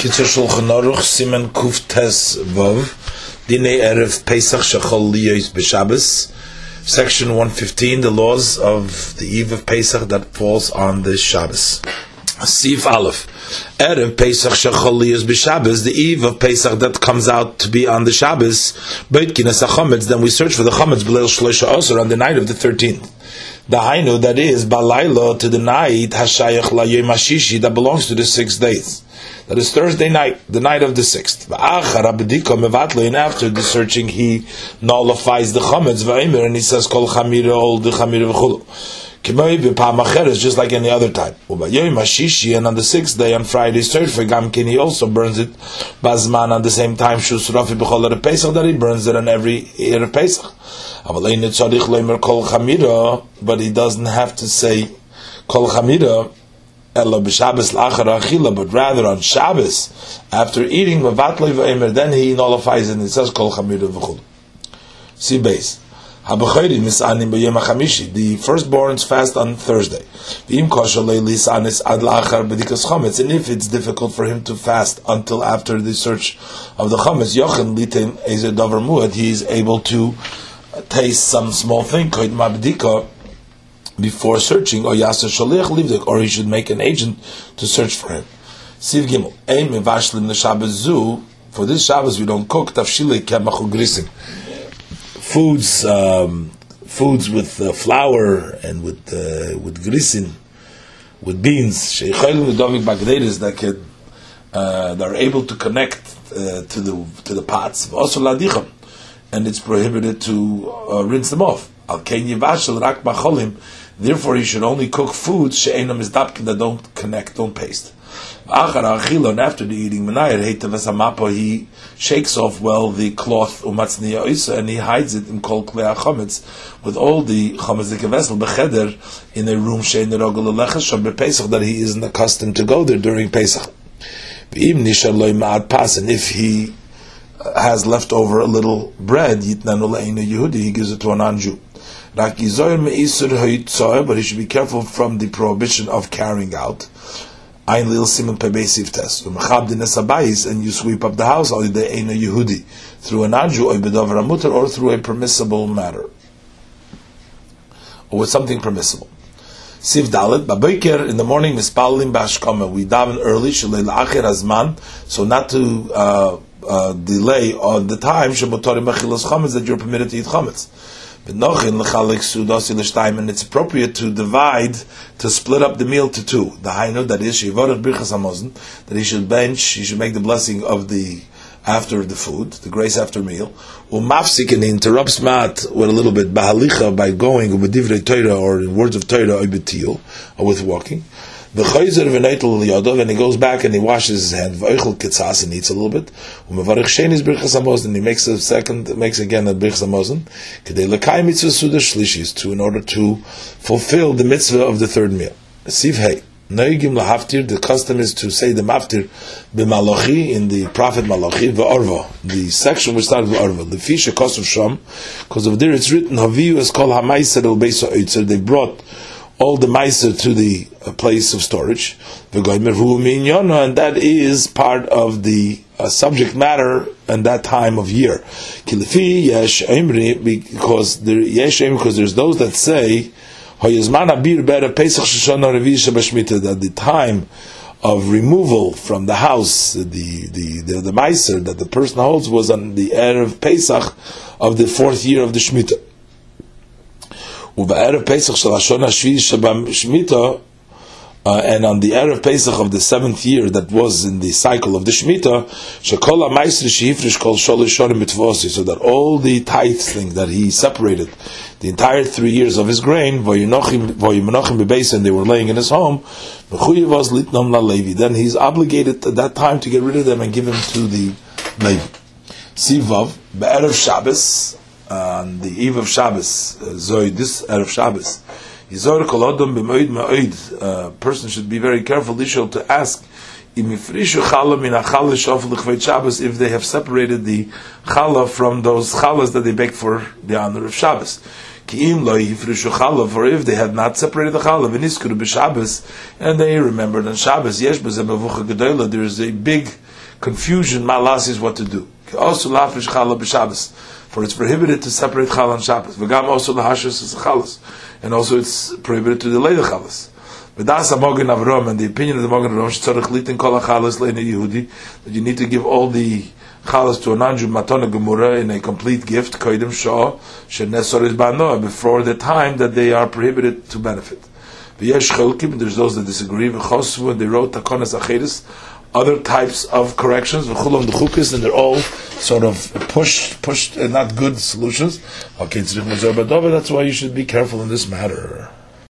Kitzur Shulchan Aruch, Siman Kuf Tes Vav, Dinei Erev Pesach B'Shabbos, Section 115, the laws of the eve of Pesach that falls on the Shabbos. Sif Aleph. Erev Pesach Shechol Liyois B'Shabbos, the eve of Pesach that comes out to be on the Shabbos, Beit Kinas HaChometz, then we search for the Chometz B'Leil Shlosha Osir on the night of the 13th. The Hainu, that is, Balaylo, to the night, Hashayach La Yom that belongs to the six days. That is Thursday night, the night of the sixth. And after the searching, he nullifies the chametz and he says kol chamira all the chamira v'chulu. just like any other time. And on the sixth day, on Friday, search for gamkin, he also burns it. Bazman on the same time, shus rafi b'chol Pesach, that he burns it on every Pesach. But he doesn't have to say kol chamira Ella b'Shabbos lachar achila, but rather on Shabbos, after eating mevatlei v'emer, then he nullifies it and it says kol chamira v'chul. See base. Habachayri misanim b'yom hachamishi. The firstborns fast on Thursday. V'im kosher lisanis ad lachar b'dikas chometz. And if it's difficult for him to fast until after the search of the chometz, yochen litem ezer davar muad, he is able to taste some small thing, koid mabdika, before searching, or Yasser Shaliach Livdik, or he should make an agent to search for him. Siv Gimel, Mevashlim Zu, for this Shabbos we don't cook kemachu grisim. Foods, um, foods with uh, flour and with uh, with grisin, with beans. That can uh, that are able to connect uh, to the to the pots. Also and it's prohibited to uh, rinse them off. Al rak Therefore, he should only cook foods that don't connect, don't paste. And after the eating he shakes off well the cloth and he hides it in kol klei chametz with all the chametzik vessel becheder in a room that he isn't accustomed to go there during Pesach. And if he has left over a little bread, he gives it to a non-Jew but he should be careful from the prohibition of carrying out. Ein lil siman pebesiv test. And you sweep up the house or the Eina Yehudi through an anju or through a permissible matter or with something permissible. Siv Dalet, Babiker in the morning, Mispalim Bashkama. We daven early, Shalei La'achir Azman, so not to uh, uh, delay on the time, Shemotorim Bachilas Chametz, that you're permitted to eat Chametz and it's appropriate to divide, to split up the meal to two. The hainu, that is, that he should bench, he should make the blessing of the after the food, the grace after meal. Umafsik and he interrupts mat with a little bit bahalicha by going with divrei Torah or in words of Torah or with walking. The chayzer v'neitel liyodov, and he goes back and he washes his hand. V'oichel kitzas and eats a little bit. Umevarich shenis birchas and he makes a second, makes again a birchas hamozin. Kedei lekai mitzvah suda shlishis, to in order to fulfill the mitzvah of the third meal. Siv. Noigim lahaftir, the custom is to say the maftir b'malochi, in the prophet Malachi, v'orva, the section which starts with orva, the fish a of sham, because of there it's written, haviyu is called hamaiser el beisa they brought all the meiser to the uh, place of storage, and that is part of the uh, subject matter and that time of year. Because there, because there's those that say that the time of removal from the house, the the the, the meiser that the person holds was on the erev Pesach of the fourth year of the Shemitah. ובערב פסח של השון השביעי שבשמיטה, uh, and on the Erev Pesach of the seventh year that was in the cycle of the Shemitah, Shekol HaMaisri Shehifrish Kol Sholish Shonim Mitvosi, so that all the tithes thing that he separated, the entire three years of his grain, Voyimenochim Bebeis, they were laying in his home, Mechuyevos Litnom Levi, then he's obligated at that time to get rid of them and give them to the Levi. Sivav, Be'erev Shabbos, on the eve of Shabbos, uh, Zoid, this Erev Shabbos, Yizor kol a person should be very careful, Lishol, to ask, if they have separated the challah from those challahs that they bake for the honor of Shabbos. Ki'im lo yifrishu chalav, or if they had not separated the chalav, and they remembered on Shabbos, there is a big confusion, malas is what to do. Also lafrish chalav b'Shabbos, for it's prohibited to separate chalav on Shabbos. V'gam also lahashas is chalas, and also it's prohibited to delay the chalas. V'das Mogen Avram, and the opinion of the Mogen Avram, shetzarech litin kol hachalas le'nei Yehudi, that you need to give all the chalas to a non-Jew matana gemura in a complete gift, koidim shah, shenesor is banoah, before the time that they are prohibited to benefit. V'yesh chelkim, there's those that disagree, v'chosvu, and they wrote takonas acheres, other types of corrections, and they're all sort of pushed, pushed, and not good solutions. Okay, that's why you should be careful in this matter.